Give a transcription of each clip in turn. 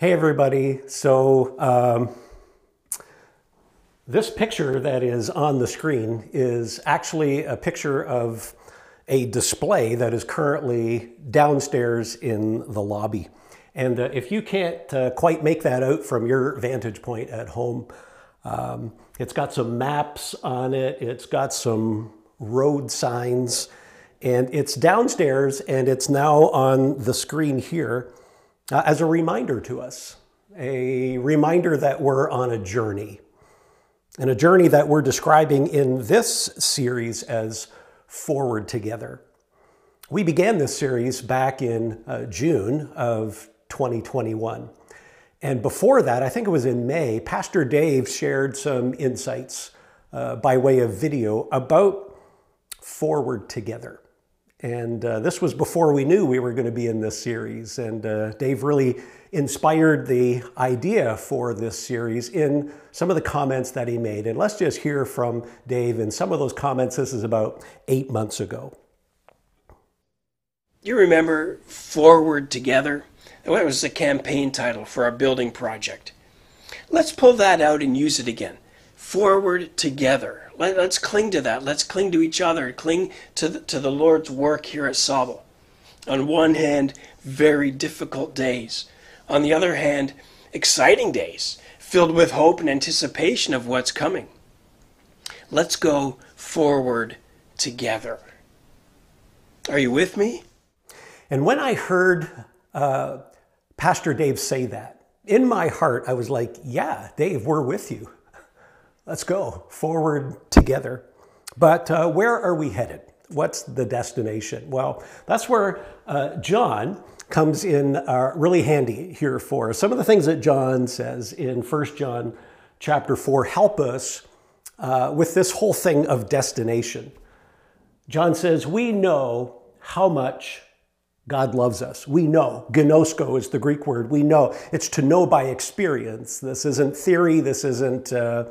Hey, everybody. So, um, this picture that is on the screen is actually a picture of a display that is currently downstairs in the lobby. And uh, if you can't uh, quite make that out from your vantage point at home, um, it's got some maps on it, it's got some road signs, and it's downstairs and it's now on the screen here uh, as a reminder to us, a reminder that we're on a journey, and a journey that we're describing in this series as Forward Together. We began this series back in uh, June of 2021. And before that, I think it was in May, Pastor Dave shared some insights uh, by way of video about Forward Together. And uh, this was before we knew we were going to be in this series. And uh, Dave really inspired the idea for this series in some of the comments that he made. And let's just hear from Dave in some of those comments. This is about eight months ago. You remember Forward Together? That was the campaign title for our building project. Let's pull that out and use it again. Forward Together. Let, us cling to that. Let's cling to each other. Cling to the, to the Lord's work here at Sauble. On one hand, very difficult days. On the other hand, exciting days filled with hope and anticipation of what's coming. Let's go forward together. Are you with me? And when I heard uh, Pastor Dave say that, in my heart, I was like, yeah, Dave, we're with you. Let's go forward together. But uh, where are we headed? What's the destination? Well, that's where uh, John comes in uh, really handy here for us. Some of the things that John says in 1 John chapter 4 help us uh, with this whole thing of destination. John says, We know how much God loves us. We know. Gnosko is the Greek word. We know. It's to know by experience. This isn't theory. This isn't uh,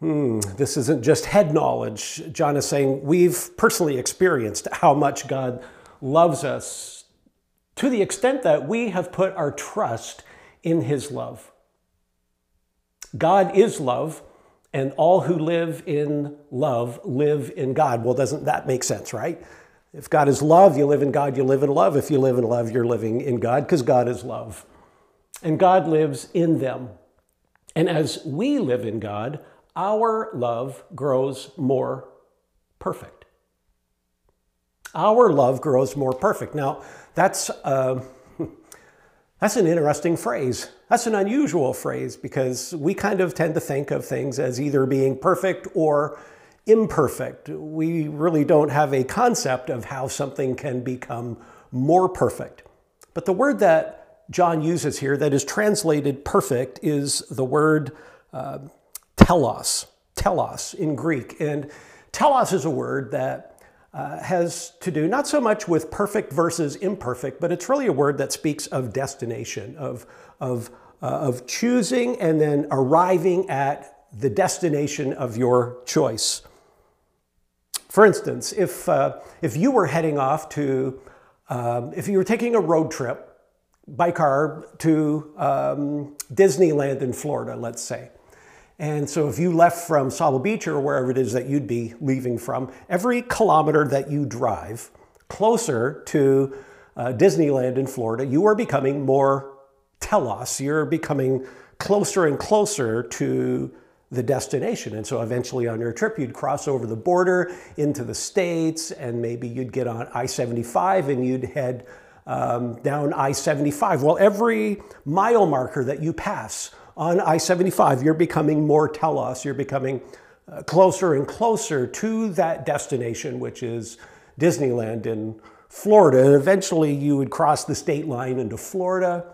Hmm, this isn't just head knowledge. John is saying we've personally experienced how much God loves us to the extent that we have put our trust in his love. God is love, and all who live in love live in God. Well, doesn't that make sense, right? If God is love, you live in God, you live in love. If you live in love, you're living in God because God is love. And God lives in them. And as we live in God, our love grows more perfect. Our love grows more perfect. Now, that's, uh, that's an interesting phrase. That's an unusual phrase because we kind of tend to think of things as either being perfect or imperfect. We really don't have a concept of how something can become more perfect. But the word that John uses here that is translated perfect is the word uh, telos, telos in Greek. And telos is a word that uh, has to do not so much with perfect versus imperfect, but it's really a word that speaks of destination, of, of, uh, of choosing and then arriving at the destination of your choice. For instance, if, uh, if you were heading off to, um, if you were taking a road trip by car to um, Disneyland in Florida, let's say, and so if you left from Sauble Beach or wherever it is that you'd be leaving from, every kilometer that you drive closer to uh, Disneyland in Florida, you are becoming more telos. You're becoming closer and closer to the destination. And so eventually on your trip, you'd cross over the border into the States, and maybe you'd get on I 75 and you'd head um, down I 75. Well, every mile marker that you pass on I 75, you're becoming more telos, you're becoming uh, closer and closer to that destination, which is Disneyland in Florida. And eventually you would cross the state line into Florida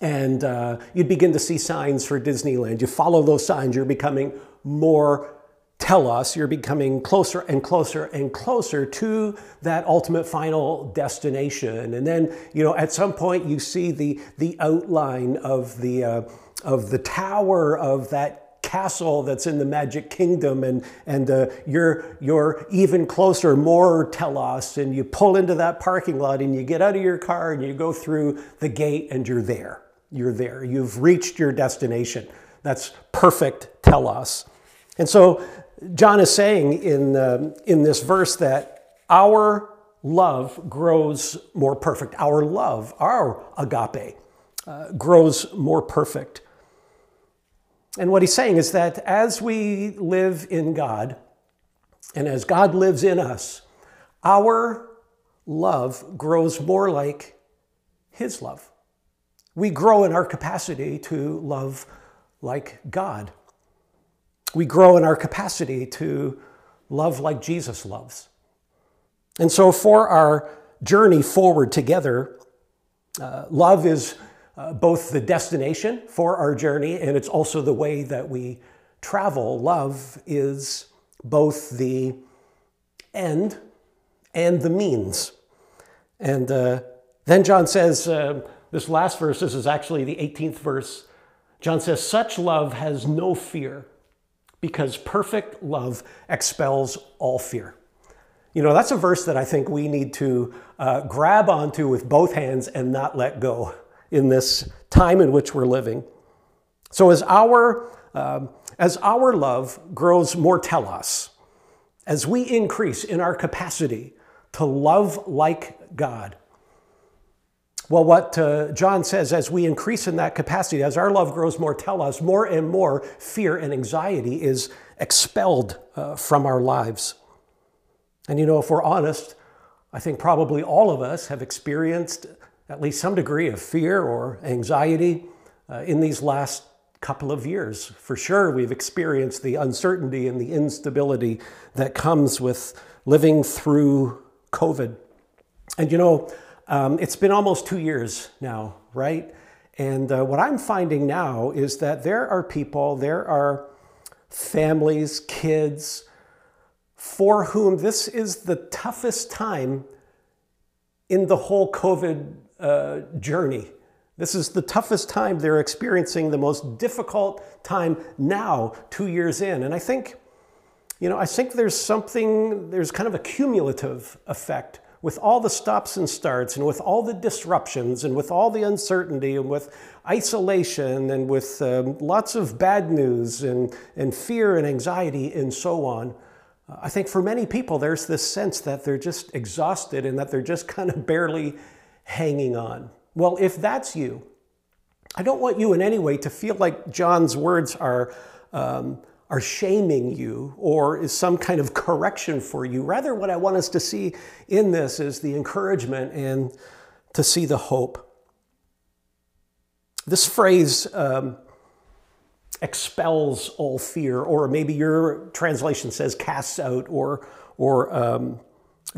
and uh, you'd begin to see signs for Disneyland. You follow those signs, you're becoming more telos, you're becoming closer and closer and closer to that ultimate final destination. And then, you know, at some point you see the, the outline of the, uh, of the tower of that castle that's in the magic kingdom and and uh, you're you're even closer more telos and you pull into that parking lot and you get out of your car and you go through the gate and you're there you're there. You've reached your destination. That's perfect telos. And so John is saying in, uh, in this verse that our love grows more perfect. Our love, our agape, uh, grows more perfect. And what he's saying is that as we live in God, and as God lives in us, our love grows more like His love. We grow in our capacity to love like God. We grow in our capacity to love like Jesus loves. And so, for our journey forward together, uh, love is uh, both the destination for our journey and it's also the way that we travel. Love is both the end and the means. And uh, then John says, uh, this last verse, this is actually the 18th verse. John says, Such love has no fear because perfect love expels all fear. You know, that's a verse that I think we need to uh, grab onto with both hands and not let go in this time in which we're living. So as our, um, as our love grows more telos, as we increase in our capacity to love like God, well, what uh, John says, as we increase in that capacity, as our love grows more telos, more and more fear and anxiety is expelled uh, from our lives. And you know, if we're honest, I think probably all of us have experienced at least some degree of fear or anxiety uh, in these last couple of years. For sure, we've experienced the uncertainty and the instability that comes with living through COVID. And you know, um, it's been almost two years now, right? And uh, what I'm finding now is that there are people, there are families, kids, for whom this is the toughest time in the whole COVID uh, journey. This is the toughest time they're experiencing, the most difficult time now, two years in. And I think, you know, I think there's something, there's kind of a cumulative effect with all the stops and starts and with all the disruptions and with all the uncertainty and with isolation and with um, lots of bad news and, and fear and anxiety and so on. I think for many people, there's this sense that they're just exhausted and that they're just kind of barely hanging on. Well, if that's you, I don't want you in any way to feel like John's words are, um, are shaming you or is some kind of correction for you. Rather, what I want us to see in this is the encouragement and to see the hope. This phrase, um, expels all fear, or maybe your translation says casts out or, or um,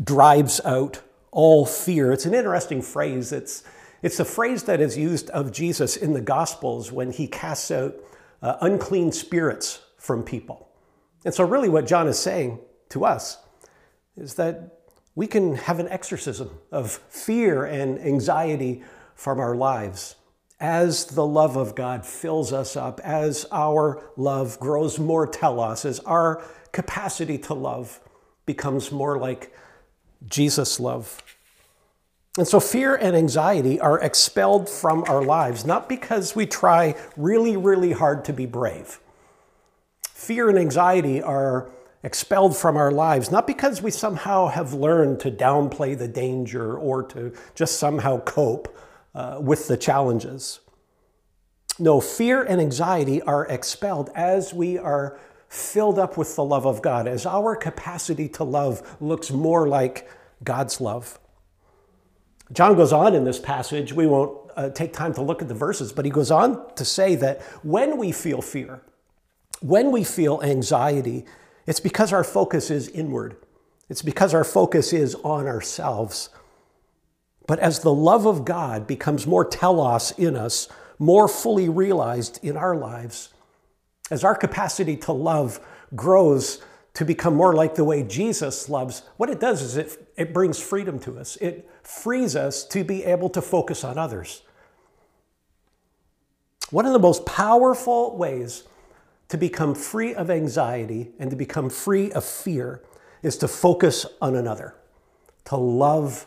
drives out all fear. It's an interesting phrase. It's, it's a phrase that is used of Jesus in the Gospels when he casts out uh, unclean spirits from people. And so, really, what John is saying to us is that we can have an exorcism of fear and anxiety from our lives as the love of God fills us up, as our love grows more telos, as our capacity to love becomes more like Jesus' love. And so fear and anxiety are expelled from our lives, not because we try really, really hard to be brave. Fear and anxiety are expelled from our lives, not because we somehow have learned to downplay the danger or to just somehow cope uh, with the challenges. No, fear and anxiety are expelled as we are filled up with the love of God, as our capacity to love looks more like God's love. John goes on in this passage, we won't uh, take time to look at the verses, but he goes on to say that when we feel fear, when we feel anxiety, it's because our focus is inward. It's because our focus is on ourselves. But as the love of God becomes more telos in us, more fully realized in our lives, as our capacity to love grows to become more like the way Jesus loves, what it does is it, it brings freedom to us. It frees us to be able to focus on others. One of the most powerful ways to become free of anxiety and to become free of fear is to focus on another, to love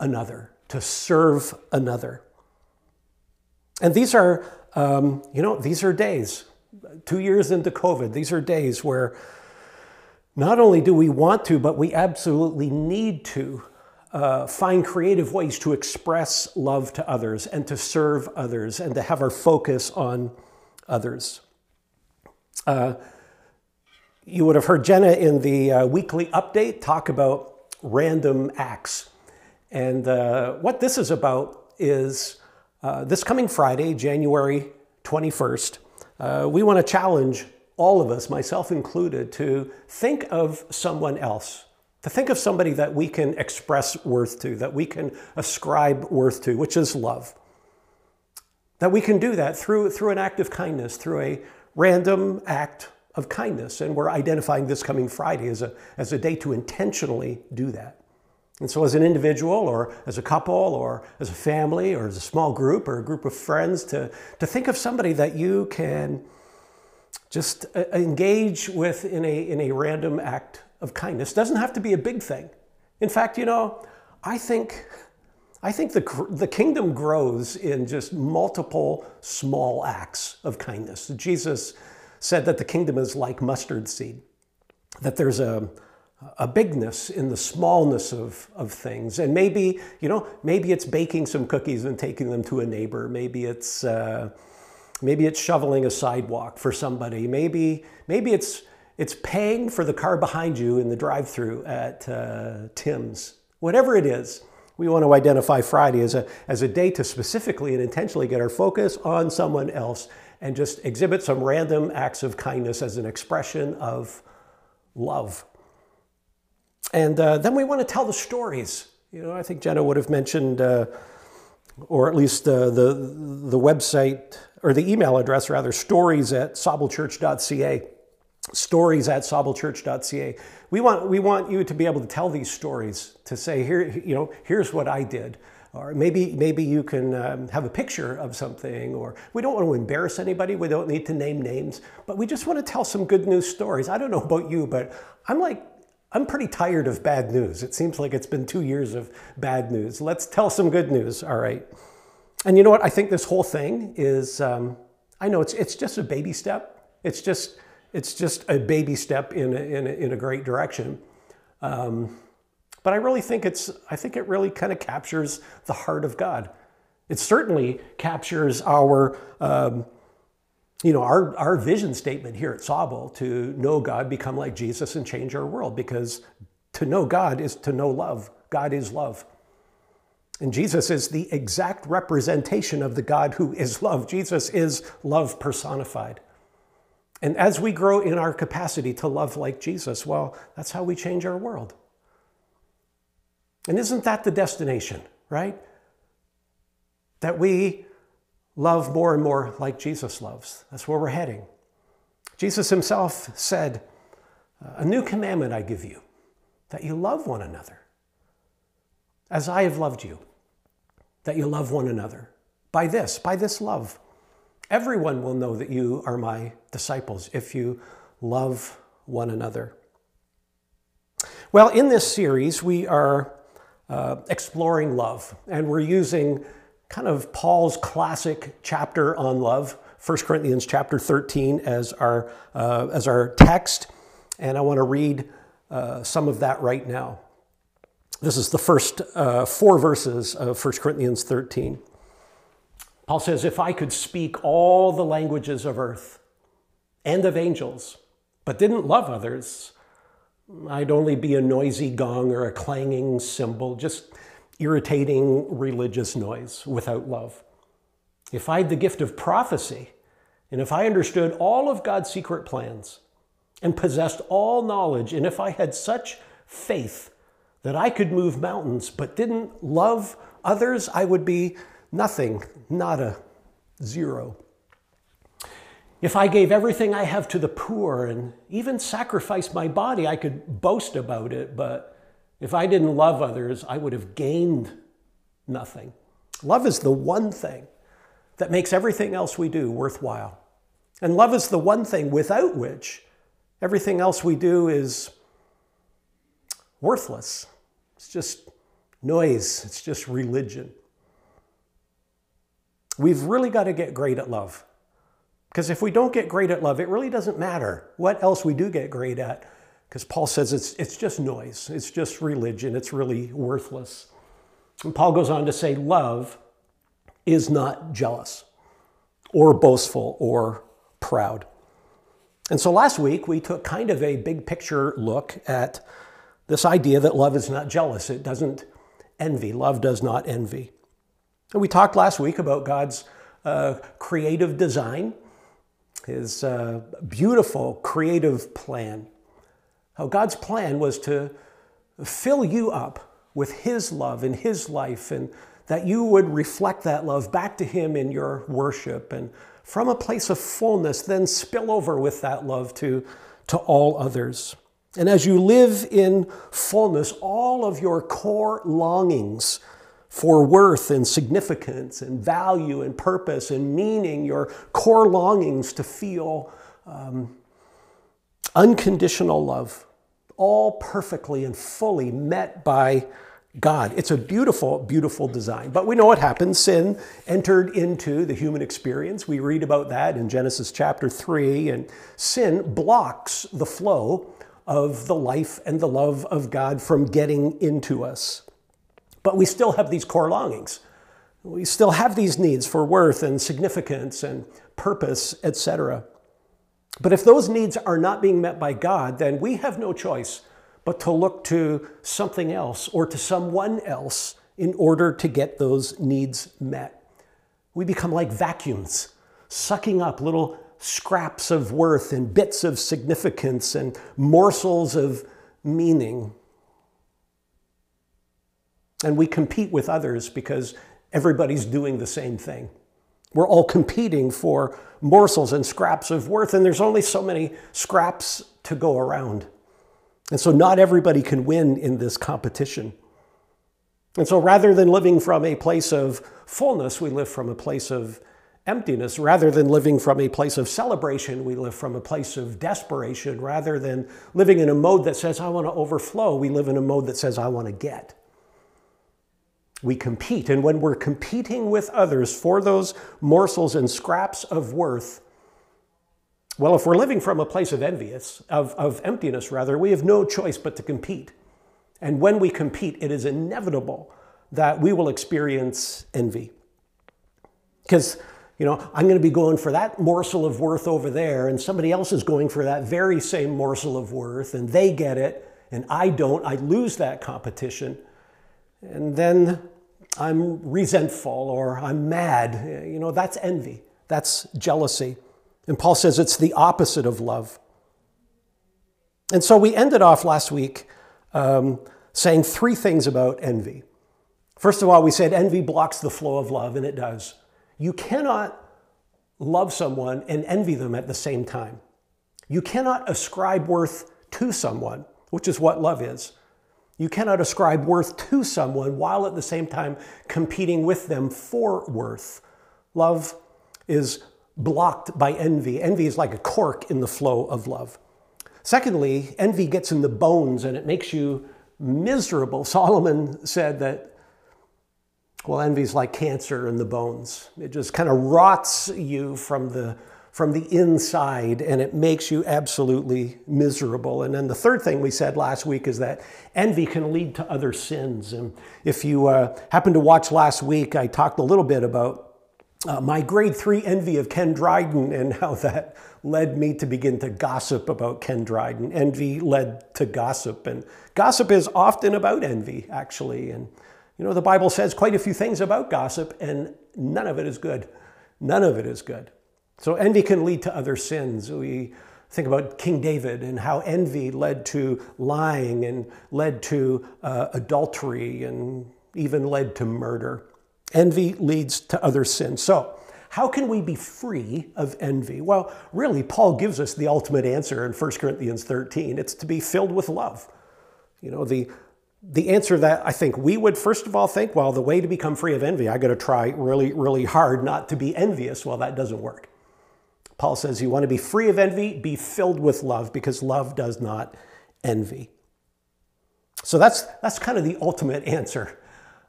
another, to serve another. And these are, um, you know, these are days, two years into COVID, these are days where not only do we want to, but we absolutely need to uh, find creative ways to express love to others and to serve others and to have our focus on others. Uh, you would have heard Jenna in the uh, weekly update talk about random acts. And uh, what this is about is uh, this coming Friday, January 21st, uh, we want to challenge all of us, myself included, to think of someone else, to think of somebody that we can express worth to, that we can ascribe worth to, which is love. That we can do that through, through an act of kindness, through a random act of kindness. And we're identifying this coming Friday as a, as a day to intentionally do that. And so, as an individual, or as a couple, or as a family, or as a small group, or a group of friends, to, to think of somebody that you can just uh, engage with in a, in a random act of kindness. Doesn't have to be a big thing. In fact, you know, I think, I think the, the kingdom grows in just multiple small acts of kindness. Jesus said that the kingdom is like mustard seed, that there's a, a bigness in the smallness of, of things. And maybe, you know, maybe it's baking some cookies and taking them to a neighbor. Maybe it's, uh, maybe it's shoveling a sidewalk for somebody. Maybe, maybe it's, it's paying for the car behind you in the drive through at uh, Tim's. Whatever it is, we want to identify Friday as a, as a day to specifically and intentionally get our focus on someone else and just exhibit some random acts of kindness as an expression of love. And uh, then we want to tell the stories. You know, I think Jenna would have mentioned, uh, or at least uh, the, the website, or the email address rather, stories at saublechurch.ca. Stories at saublechurch.ca. We want, we want you to be able to tell these stories, to say, here, you know, here's what I did. Or maybe, maybe you can um, have a picture of something, or we don't want to embarrass anybody. We don't need to name names, but we just want to tell some good news stories. I don't know about you, but I'm like I'm pretty tired of bad news. It seems like it's been two years of bad news. Let's tell some good news, all right? And you know what? I think this whole thing is, um, I know it's, it's just a baby step. It's just, it's just a baby step in a, in a, in a great direction. Um, but I really think it's, I think it really kind of captures the heart of God. It certainly captures our, um, you know, our, our vision statement here at Sauble to know God, become like Jesus, and change our world because to know God is to know love. God is love. And Jesus is the exact representation of the God who is love. Jesus is love personified. And as we grow in our capacity to love like Jesus, well, that's how we change our world. And isn't that the destination, right? That we love more and more like Jesus loves. That's where we're heading. Jesus himself said, A new commandment I give you, that you love one another. As I have loved you, that you love one another. By this, by this love, everyone will know that you are my disciples if you love one another. Well, in this series, we are uh, exploring love, and we're using kind of Paul's classic chapter on love, 1 Corinthians chapter 13 as our, uh, as our text. And I want to read uh, some of that right now. This is the first uh, four verses of 1 Corinthians 13. Paul says, If I could speak all the languages of earth and of angels, but didn't love others, I'd only be a noisy gong or a clanging cymbal, just irritating religious noise without love. If I had the gift of prophecy, and if I understood all of God's secret plans and possessed all knowledge, and if I had such faith that I could move mountains but didn't love others, I would be nothing, nada, zero. If I gave everything I have to the poor and even sacrificed my body, I could boast about it, but if I didn't love others, I would have gained nothing. Love is the one thing that makes everything else we do worthwhile. And love is the one thing without which everything else we do is worthless. It's just noise, it's just religion. we've really got to get great at love. Because if we don't get great at love, it really doesn't matter what else we do get great at. Because Paul says it's, it's just noise, it's just religion, it's really worthless. And Paul goes on to say, love is not jealous or boastful or proud. And so last week we took kind of a big picture look at this idea that love is not jealous, it doesn't envy. Love does not envy. And we talked last week about God's uh, creative design, his uh, beautiful creative plan. How God's plan was to fill you up with his love and his life, and that you would reflect that love back to him in your worship, and from a place of fullness, then spill over with that love to, to all others. And as you live in fullness, all of your core longings for worth and significance and value and purpose and meaning, your core longings to feel um, unconditional love, all perfectly and fully met by God. It's a beautiful, beautiful design. But we know what happened. Sin entered into the human experience. We read about that in Genesis chapter 3. And sin blocks the flow of the life and the love of God from getting into us. But we still have these core longings. We still have these needs for worth and significance and purpose, etc. But if those needs are not being met by God, then we have no choice but to look to something else or to someone else in order to get those needs met. We become like vacuums, sucking up little scraps of worth and bits of significance and morsels of meaning. And we compete with others because everybody's doing the same thing. We're all competing for morsels and scraps of worth, and there's only so many scraps to go around. And so, not everybody can win in this competition. And so, rather than living from a place of fullness, we live from a place of emptiness. Rather than living from a place of celebration, we live from a place of desperation. Rather than living in a mode that says, I want to overflow, we live in a mode that says, I want to get. We compete. And when we're competing with others for those morsels and scraps of worth, well, if we're living from a place of envious, of, of emptiness rather, we have no choice but to compete. And when we compete, it is inevitable that we will experience envy. Because you know, I'm going to be going for that morsel of worth over there, and somebody else is going for that very same morsel of worth, and they get it, and I don't. I lose that competition. And then I'm resentful or I'm mad. You know, that's envy, that's jealousy. And Paul says it's the opposite of love. And so we ended off last week um, saying three things about envy. First of all, we said envy blocks the flow of love, and it does. You cannot love someone and envy them at the same time. You cannot ascribe worth to someone, which is what love is. You cannot ascribe worth to someone while at the same time competing with them for worth. Love is blocked by envy. Envy is like a cork in the flow of love. Secondly, envy gets in the bones and it makes you miserable. Solomon said that well, envy is like cancer in the bones. It just kind of rots you from the, from the inside and it makes you absolutely miserable. And then the third thing we said last week is that envy can lead to other sins. And if you uh, happened to watch last week, I talked a little bit about uh, my grade three envy of Ken Dryden and how that led me to begin to gossip about Ken Dryden. Envy led to gossip, and gossip is often about envy, actually. And you know, the Bible says quite a few things about gossip, and none of it is good. None of it is good. So envy can lead to other sins. We think about King David and how envy led to lying and led to uh, adultery and even led to murder. Envy leads to other sins. So, how can we be free of envy? Well, really, Paul gives us the ultimate answer in 1 Corinthians 13. It's to be filled with love. You know, the the answer that I think we would first of all think, well, the way to become free of envy, I got to try really, really hard not to be envious. Well, that doesn't work. Paul says you want to be free of envy, be filled with love, because love does not envy. So that's that's kind of the ultimate answer.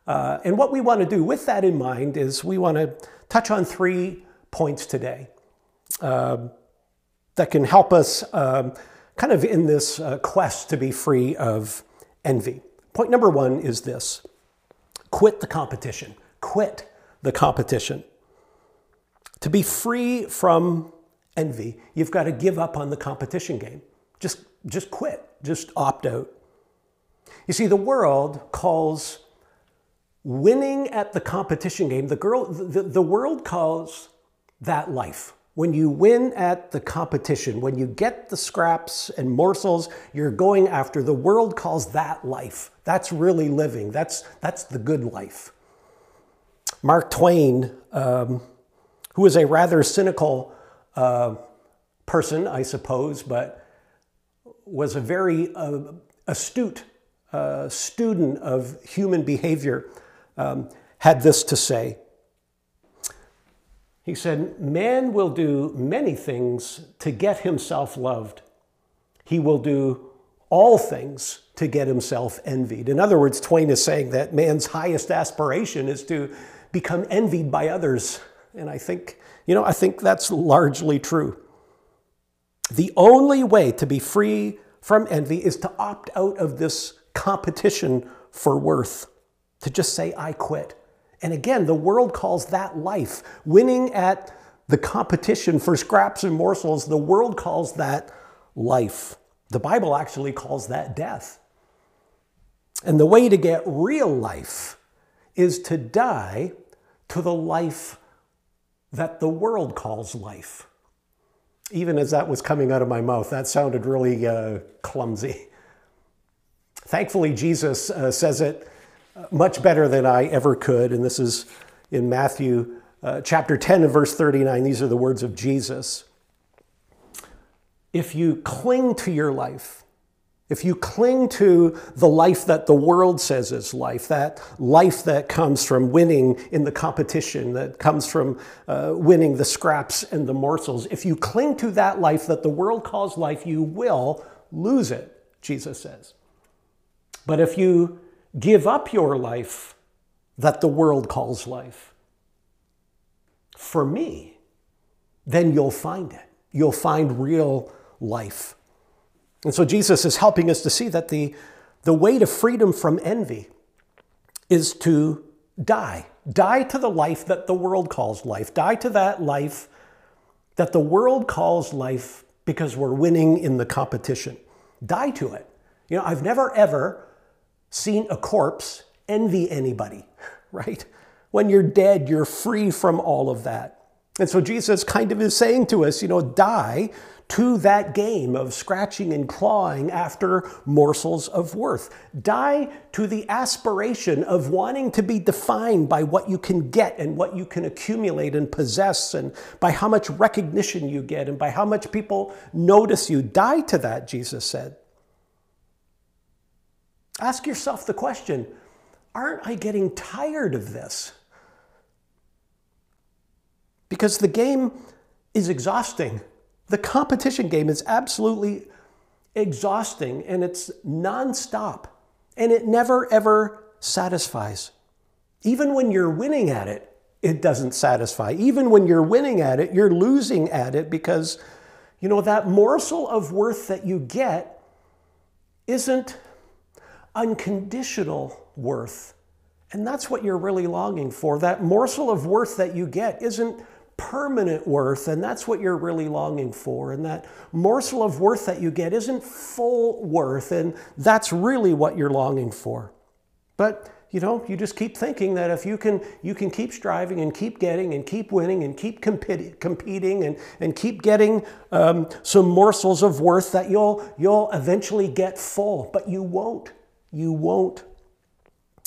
Uh, and what we want to do with that in mind is we want to touch on three points today uh, that can help us um, kind of in this uh, quest to be free of envy. Point number one is this quit the competition. Quit the competition. To be free from envy, you've got to give up on the competition game. Just, just quit, just opt out. You see, the world calls winning at the competition game, the, girl, the, the world calls that life. When you win at the competition, when you get the scraps and morsels you're going after, the world calls that life. That's really living. That's, that's the good life. Mark Twain, um, who was a rather cynical uh, person, I suppose, but was a very uh, astute uh, student of human behavior, um, had this to say. He said, Man will do many things to get himself loved. He will do all things to get himself envied. In other words, Twain is saying that man's highest aspiration is to become envied by others. And I think, you know, I think that's largely true. The only way to be free from envy is to opt out of this competition for worth, to just say, I quit. And again, the world calls that life. Winning at the competition for scraps and morsels, the world calls that life. The Bible actually calls that death. And the way to get real life is to die to the life that the world calls life. Even as that was coming out of my mouth, that sounded really uh, clumsy. Thankfully, Jesus uh, says it much better than I ever could. And this is in Matthew uh, chapter 10 and verse 39. These are the words of Jesus. If you cling to your life, if you cling to the life that the world says is life, that life that comes from winning in the competition, that comes from uh, winning the scraps and the morsels, if you cling to that life that the world calls life, you will lose it, Jesus says. But if you give up your life that the world calls life for me, then you'll find it. You'll find real life. And so Jesus is helping us to see that the, the way to freedom from envy is to die. Die to the life that the world calls life. Die to that life that the world calls life because we're winning in the competition. Die to it. You know, I've never ever seen a corpse envy anybody, right? When you're dead, you're free from all of that. And so Jesus kind of is saying to us, you know, die to that game of scratching and clawing after morsels of worth. Die to the aspiration of wanting to be defined by what you can get and what you can accumulate and possess and by how much recognition you get and by how much people notice you. Die to that, Jesus said. Ask yourself the question aren't I getting tired of this? Because the game is exhausting. The competition game is absolutely exhausting and it's nonstop and it never ever satisfies. Even when you're winning at it, it doesn't satisfy. Even when you're winning at it, you're losing at it because, you know, that morsel of worth that you get isn't unconditional worth. And that's what you're really longing for. That morsel of worth that you get isn't permanent worth, and that's what you're really longing for. And that morsel of worth that you get isn't full worth, and that's really what you're longing for. But you know, you just keep thinking that if you can, you can keep striving and keep getting and keep winning and keep competi- competing and, and keep getting um, some morsels of worth that you'll, you'll eventually get full, but you won't you won't.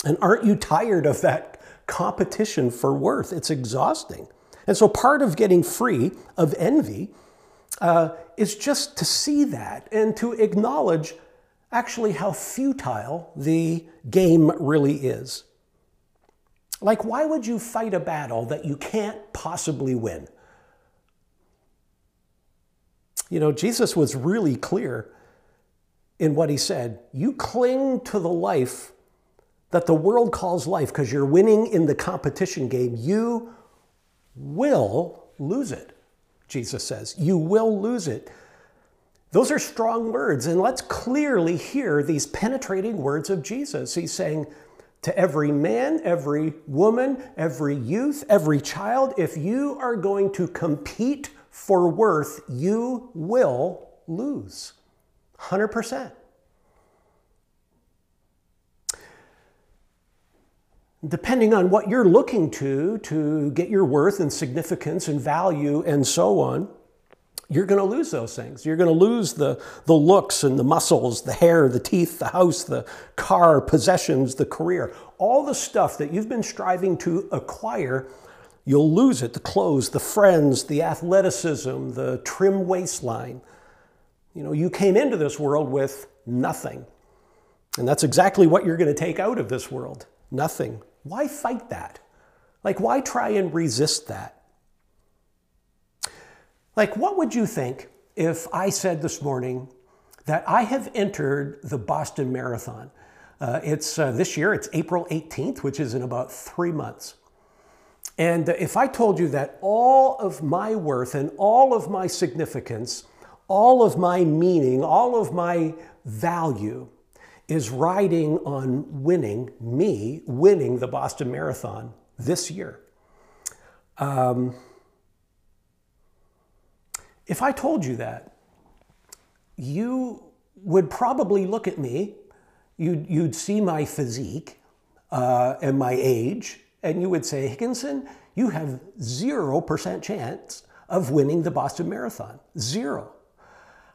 And aren't you tired of that competition for worth? It's exhausting. And so part of getting free of envy uh, is just to see that and to acknowledge actually how futile the game really is. Like, why would you fight a battle that you can't possibly win? You know, Jesus was really clear in what he said. You cling to the life that the world calls life because you're winning in the competition game, you will lose it, Jesus says. You will lose it. Those are strong words, and let's clearly hear these penetrating words of Jesus. He's saying, to every man, every woman, every youth, every child, if you are going to compete for worth, you will lose. 100%. Depending on what you're looking to to get your worth and significance and value and so on, you're going to lose those things. You're going to lose the, the looks and the muscles, the hair, the teeth, the house, the car, possessions, the career. All the stuff that you've been striving to acquire, you'll lose it. The clothes, the friends, the athleticism, the trim waistline. You know, you came into this world with nothing. And that's exactly what you're going to take out of this world nothing. Why fight that? Like, why try and resist that? Like, what would you think if I said this morning that I have entered the Boston Marathon? Uh, it's uh, this year, it's April 18th, which is in about three months. And if I told you that all of my worth and all of my significance, all of my meaning, all of my value is riding on winning, me winning the Boston Marathon this year. Um, if I told you that, you would probably look at me, you'd, you'd see my physique uh, and my age, and you would say, Higginson, you have 0% chance of winning the Boston Marathon. Zero.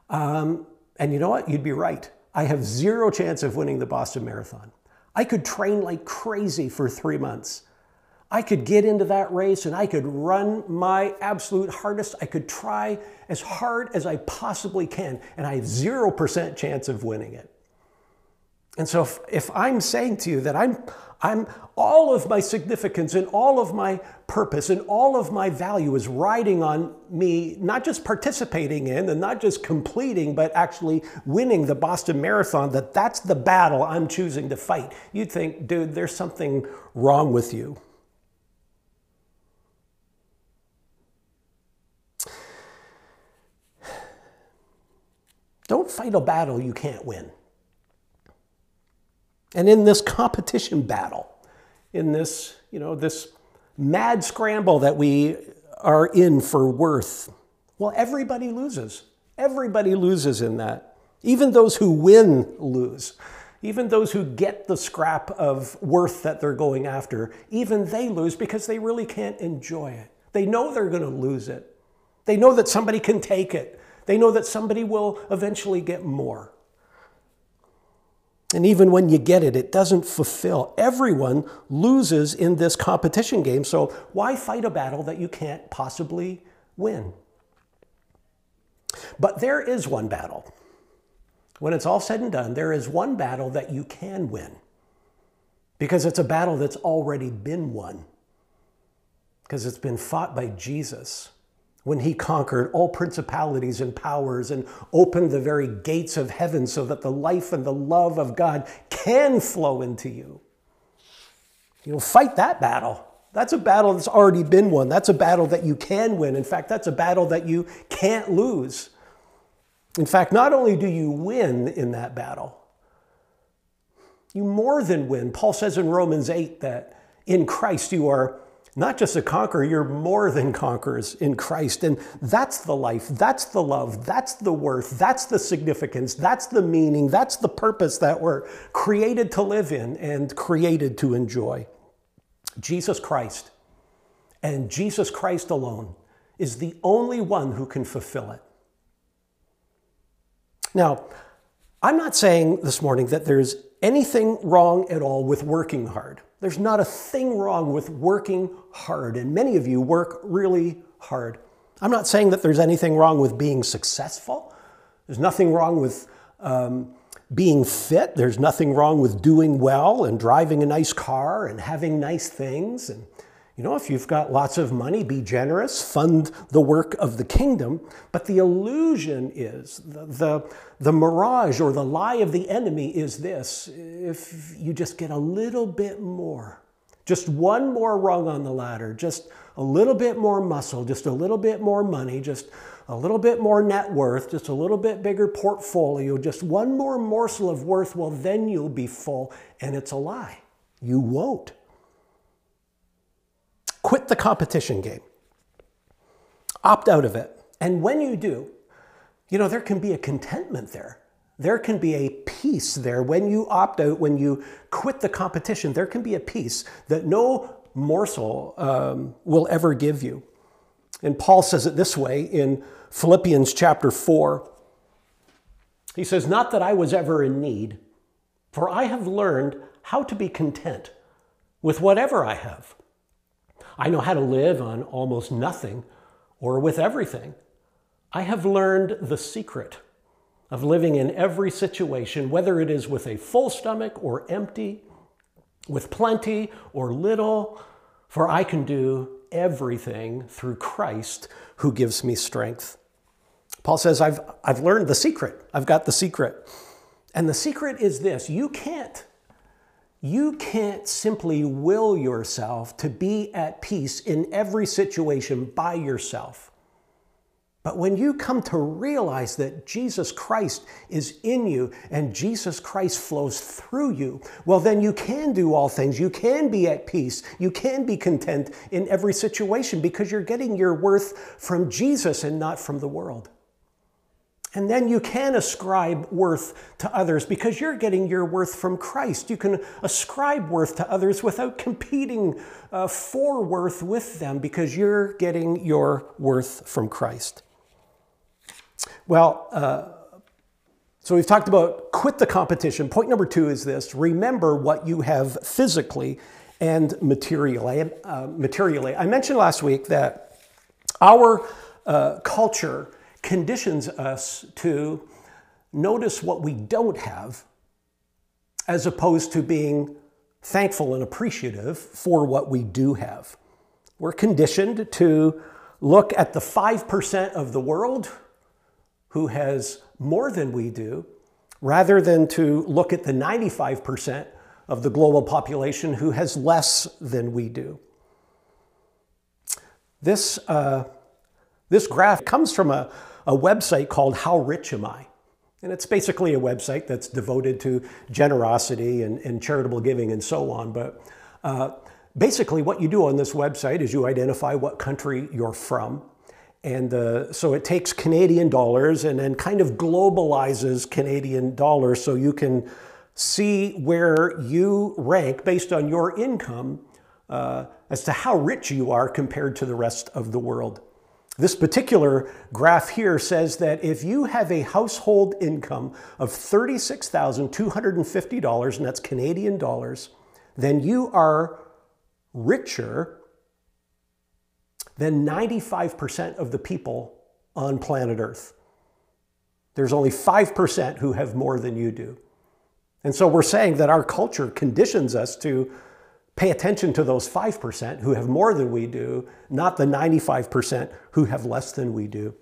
Um, and you know what? You'd be right. I have zero chance of winning the Boston Marathon. I could train like crazy for three months. I could get into that race and I could run my absolute hardest. I could try as hard as I possibly can, and I have 0% chance of winning it. And so if, if, I'm saying to you that I'm, I'm all of my significance and all of my purpose and all of my value is riding on me not just participating in and not just completing, but actually winning the Boston Marathon, that that's the battle I'm choosing to fight, you'd think, dude, there's something wrong with you. Don't fight a battle you can't win. And in this competition battle, in this, you know, this mad scramble that we are in for worth, well, everybody loses. Everybody loses in that. Even those who win lose. Even those who get the scrap of worth that they're going after, even they lose because they really can't enjoy it. They know they're going to lose it. They know that somebody can take it. They know that somebody will eventually get more. And even when you get it, it doesn't fulfill. Everyone loses in this competition game. So why fight a battle that you can't possibly win? But there is one battle. When it's all said and done, there is one battle that you can win because it's a battle that's already been won, because it's been fought by Jesus when he conquered all principalities and powers and opened the very gates of heaven so that the life and the love of God can flow into you. You'll fight that battle. That's a battle that's already been won. That's a battle that you can win. In fact, that's a battle that you can't lose. In fact, not only do you win in that battle, you more than win. Paul says in Romans 8 that in Christ you are not just a conqueror, you're more than conquerors in Christ. And that's the life, that's the love, that's the worth, that's the significance, that's the meaning, that's the purpose that we're created to live in and created to enjoy. Jesus Christ and Jesus Christ alone is the only one who can fulfill it. Now, I'm not saying this morning that there's anything wrong at all with working hard. There's not a thing wrong with working hard, and many of you work really hard. I'm not saying that there's anything wrong with being successful. There's nothing wrong with um, being fit. There's nothing wrong with doing well and driving a nice car and having nice things and You know, if you've got lots of money, be generous, fund the work of the kingdom. But the illusion is, the, the, the, mirage or the lie of the enemy is this if you just get a little bit more, just one more rung on the ladder, just a little bit more muscle, just a little bit more money, just a little bit more net worth, just a little bit bigger portfolio, just one more morsel of worth, well, then you'll be full. And it's a lie. You won't. Quit the competition game. Opt out of it. And when you do, you know, there can be a contentment there. There can be a peace there. When you opt out, when you quit the competition, there can be a peace that no morsel um, will ever give you. And Paul says it this way in Philippians chapter 4. He says, Not that I was ever in need, for I have learned how to be content with whatever I have. I know how to live on almost nothing or with everything. I have learned the secret of living in every situation, whether it is with a full stomach or empty, with plenty or little, for I can do everything through Christ who gives me strength. Paul says, I've, I've learned the secret. I've got the secret. And the secret is this you can't you can't simply will yourself to be at peace in every situation by yourself. But when you come to realize that Jesus Christ is in you and Jesus Christ flows through you, well, then you can do all things. You can be at peace. You can be content in every situation because you're getting your worth from Jesus and not from the world. And then you can ascribe worth to others because you're getting your worth from Christ. You can ascribe worth to others without competing uh, for worth with them because you're getting your worth from Christ. Well, uh, so we've talked about quit the competition. Point number two is this remember what you have physically and materially. Uh, materially. I mentioned last week that our uh, culture conditions us to notice what we don't have as opposed to being thankful and appreciative for what we do have. We're conditioned to look at the 5% of the world who has more than we do, rather than to look at the 95% of the global population who has less than we do. This, uh, this graph comes from a, a website called How Rich Am I? And it's basically a website that's devoted to generosity and, and charitable giving and so on. But uh, basically, what you do on this website is you identify what country you're from. And uh, so it takes Canadian dollars and then kind of globalizes Canadian dollars so you can see where you rank based on your income uh, as to how rich you are compared to the rest of the world. This particular graph here says that if you have a household income of $36,250, and that's Canadian dollars, then you are richer than 95% of the people on planet Earth. There's only 5% who have more than you do. And so we're saying that our culture conditions us to pay attention to those 5% who have more than we do, not the 95% who have less than we do.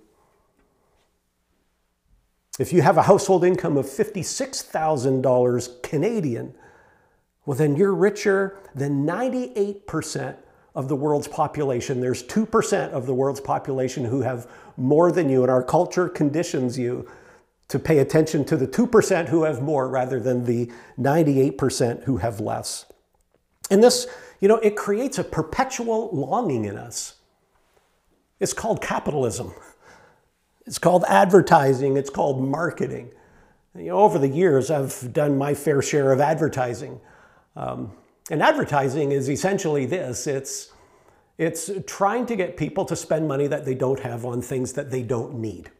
If you have a household income of $56,000 Canadian, well, then you're richer than 98% of the world's population. There's 2% of the world's population who have more than you, and our culture conditions you to pay attention to the 2% who have more rather than the 98% who have less. And this, you know, it creates a perpetual longing in us. It's called capitalism. It's called advertising. It's called marketing. You know, over the years, I've done my fair share of advertising. Um, and advertising is essentially this it's, it's trying to get people to spend money that they don't have on things that they don't need.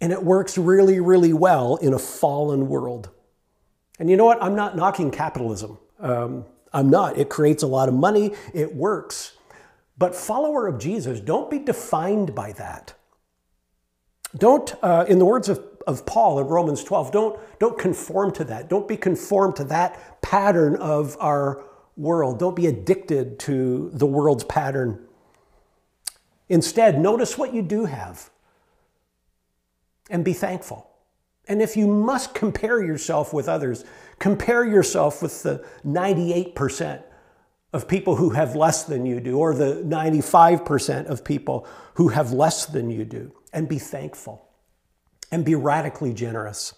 And it works really, really well in a fallen world. And you know what? I'm not knocking capitalism. Um, I'm not. It creates a lot of money, it works. But follower of Jesus, don't be defined by that. Don't, uh, in the words of, of Paul in Romans 12, don't, don't conform to that. Don't be conformed to that pattern of our world. Don't be addicted to the world's pattern. Instead, notice what you do have and be thankful. And if you must compare yourself with others, compare yourself with the 98% of people who have less than you do, or the 95% of people who have less than you do, and be thankful and be radically generous.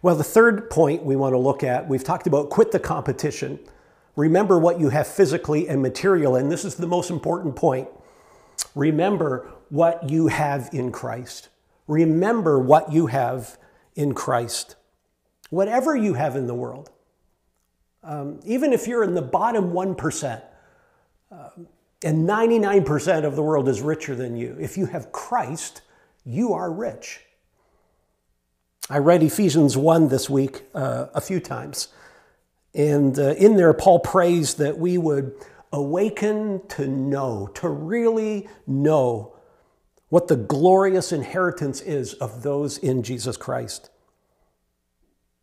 Well, the third point we want to look at, we've talked about quit the competition. Remember what you have physically and material, and this is the most important point. Remember what you have in Christ. Remember what you have in Christ. Whatever you have in the world, um, even if you're in the bottom 1%, uh, and 99% of the world is richer than you, if you have Christ, you are rich. I read Ephesians 1 this week uh, a few times. And uh, in there, Paul prays that we would awaken to know, to really know what the glorious inheritance is of those in Jesus Christ.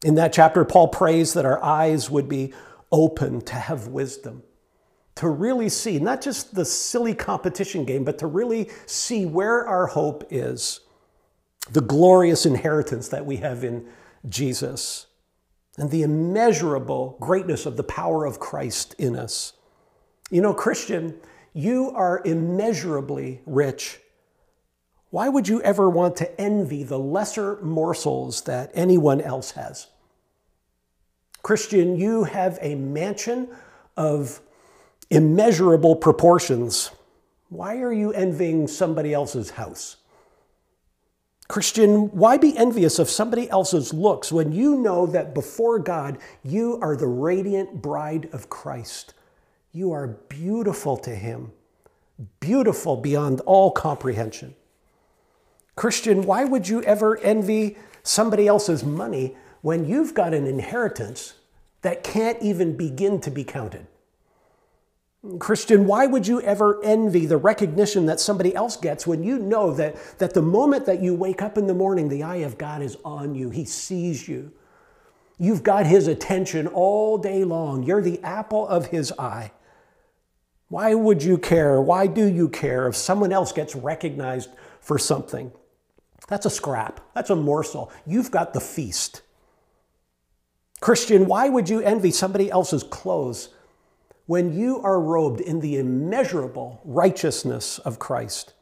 In that chapter, Paul prays that our eyes would be open to have wisdom, to really see not just the silly competition game, but to really see where our hope is, the glorious inheritance that we have in Jesus, and the immeasurable greatness of the power of Christ in us. You know, Christian, you are immeasurably rich. Why would you ever want to envy the lesser morsels that anyone else has? Christian, you have a mansion of immeasurable proportions. Why are you envying somebody else's house? Christian, why be envious of somebody else's looks when you know that before God you are the radiant bride of Christ? You are beautiful to Him, beautiful beyond all comprehension. Christian, why would you ever envy somebody else's money when you've got an inheritance that can't even begin to be counted? Christian, why would you ever envy the recognition that somebody else gets when you know that, that the moment that you wake up in the morning, the eye of God is on you? He sees you. You've got His attention all day long. You're the apple of His eye. Why would you care? Why do you care if someone else gets recognized for something? That's a scrap, that's a morsel. You've got the feast. Christian, why would you envy somebody else's clothes when you are robed in the immeasurable righteousness of Christ?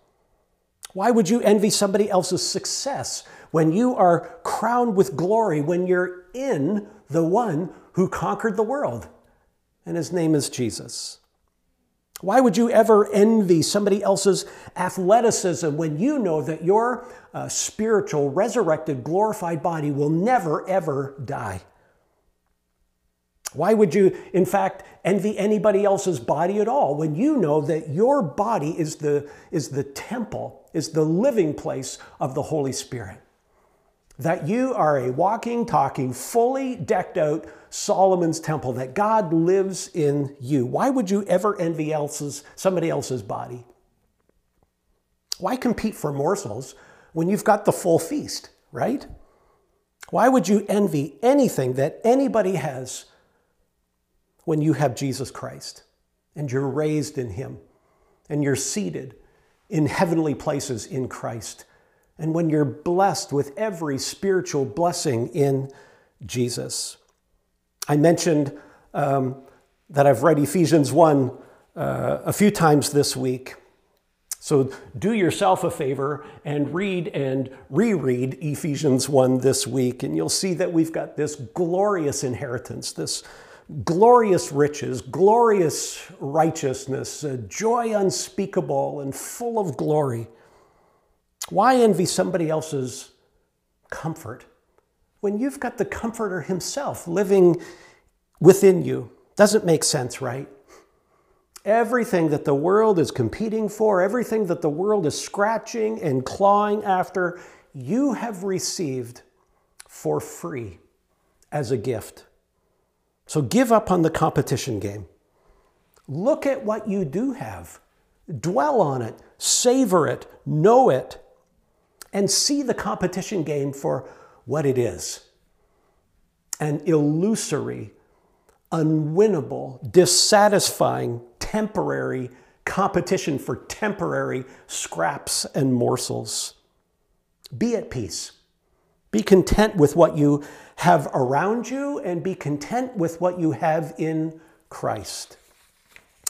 Why would you envy somebody else's success when you are crowned with glory, when you're in the one who conquered the world? And his name is Jesus. Why would you ever envy somebody else's athleticism when you know that your uh, spiritual, resurrected, glorified body will never, ever die? Why would you, in fact, envy anybody else's body at all when you know that your body is the, is the temple, is the living place of the Holy Spirit? That you are a walking, talking, fully decked out Solomon's temple, that God lives in you. Why would you ever envy else's, somebody else's body? Why compete for morsels when you've got the full feast, right? Why would you envy anything that anybody has when you have Jesus Christ and you're raised in Him and you're seated in heavenly places in Christ? And when you're blessed with every spiritual blessing in Jesus? I mentioned um, that I've read Ephesians 1 uh, a few times this week. So do yourself a favor and read and reread Ephesians 1 this week, and you'll see that we've got this glorious inheritance, this glorious riches, glorious righteousness, joy unspeakable and full of glory. Why envy somebody else's comfort when you've got the Comforter Himself living within you? Doesn't make sense, right? Everything that the world is competing for, everything that the world is scratching and clawing after, you have received for free as a gift. So give up on the competition game. Look at what you do have. Dwell on it, savor it, know it, and see the competition game for what it is an illusory, unwinnable, dissatisfying, temporary competition for temporary scraps and morsels. Be at peace. Be content with what you have around you and be content with what you have in Christ.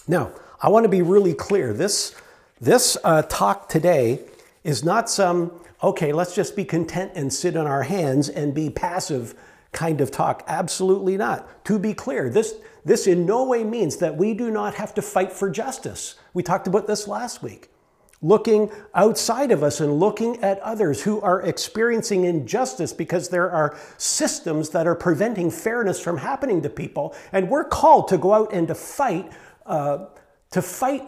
Now, I want to be really clear. This, this uh, talk today is not some, okay, let's just be content and sit on our hands and be passive kind of talk. Absolutely not. To be clear, this, this in no way means that we do not have to fight for justice. We talked about this last week. Looking outside of us and looking at others who are experiencing injustice because there are systems that are preventing fairness from happening to people. And we're called to go out and to fight, uh, to fight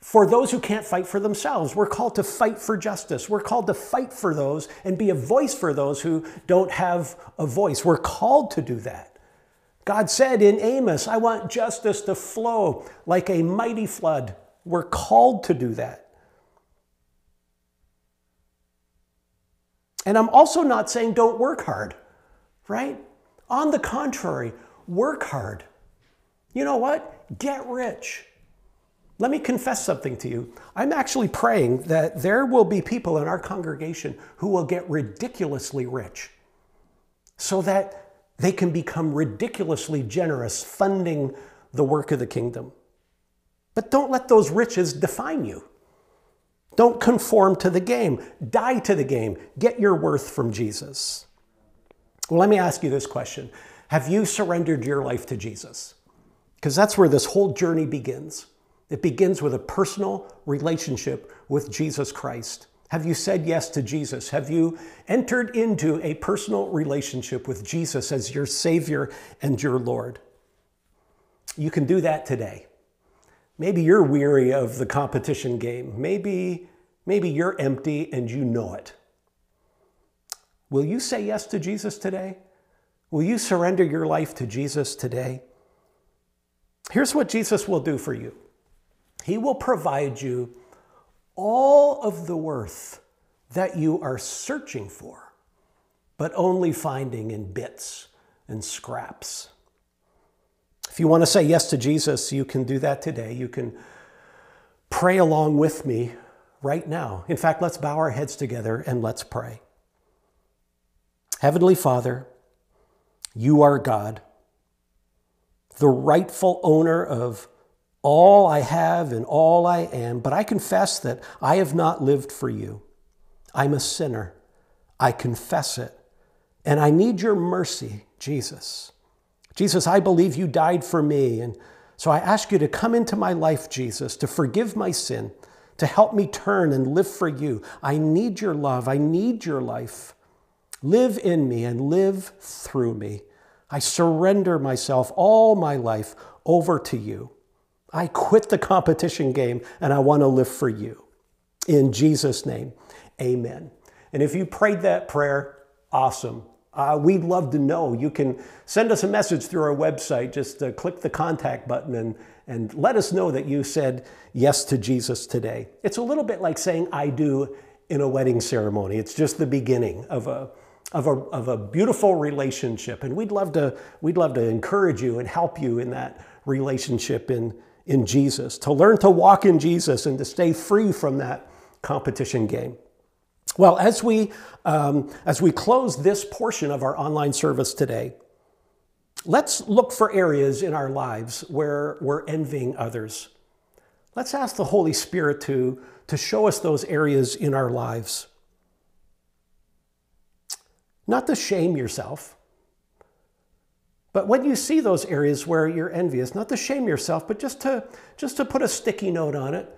for those who can't fight for themselves. We're called to fight for justice. We're called to fight for those and be a voice for those who don't have a voice. We're called to do that. God said in Amos, I want justice to flow like a mighty flood. We're called to do that. And I'm also not saying don't work hard, right? On the contrary, work hard. You know what? Get rich. Let me confess something to you. I'm actually praying that there will be people in our congregation who will get ridiculously rich so that they can become ridiculously generous funding the work of the kingdom. But don't let those riches define you. Don't conform to the game. Die to the game. Get your worth from Jesus. Well, let me ask you this question Have you surrendered your life to Jesus? Because that's where this whole journey begins. It begins with a personal relationship with Jesus Christ. Have you said yes to Jesus? Have you entered into a personal relationship with Jesus as your Savior and your Lord? You can do that today. Maybe you're weary of the competition game. Maybe, maybe you're empty and you know it. Will you say yes to Jesus today? Will you surrender your life to Jesus today? Here's what Jesus will do for you. He will provide you all of the worth that you are searching for, but only finding in bits and scraps. If you want to say yes to Jesus, you can do that today. You can pray along with me right now. In fact, let's bow our heads together and let's pray. Heavenly Father, you are God, the rightful owner of all I have and all I am, but I confess that I have not lived for you. I'm a sinner. I confess it. And I need your mercy, Jesus. Jesus, I believe you died for me. And so I ask you to come into my life, Jesus, to forgive my sin, to help me turn and live for you. I need your love. I need your life. Live in me and live through me. I surrender myself, all my life, over to you. I quit the competition game and I want to live for you. In Jesus' name, amen. And if you prayed that prayer, awesome. Uh, we'd love to know. You can send us a message through our website. Just uh, click the contact button and, and let us know that you said yes to Jesus today. It's a little bit like saying I do in a wedding ceremony. It's just the beginning of a, of a, of a beautiful relationship. And we'd love, to, we'd love to encourage you and help you in that relationship in, in Jesus, to learn to walk in Jesus and to stay free from that competition game. Well, as we, um, as we close this portion of our online service today, let's look for areas in our lives where we're envying others. Let's ask the Holy Spirit to, to show us those areas in our lives. Not to shame yourself, but when you see those areas where you're envious, not to shame yourself, but just to, just to put a sticky note on it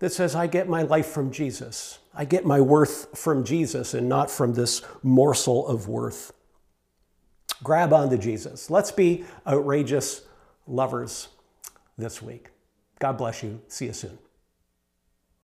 that says, I get my life from Jesus. I get my worth from Jesus and not from this morsel of worth. Grab onto Jesus. Let's be outrageous lovers this week. God bless you. See you soon.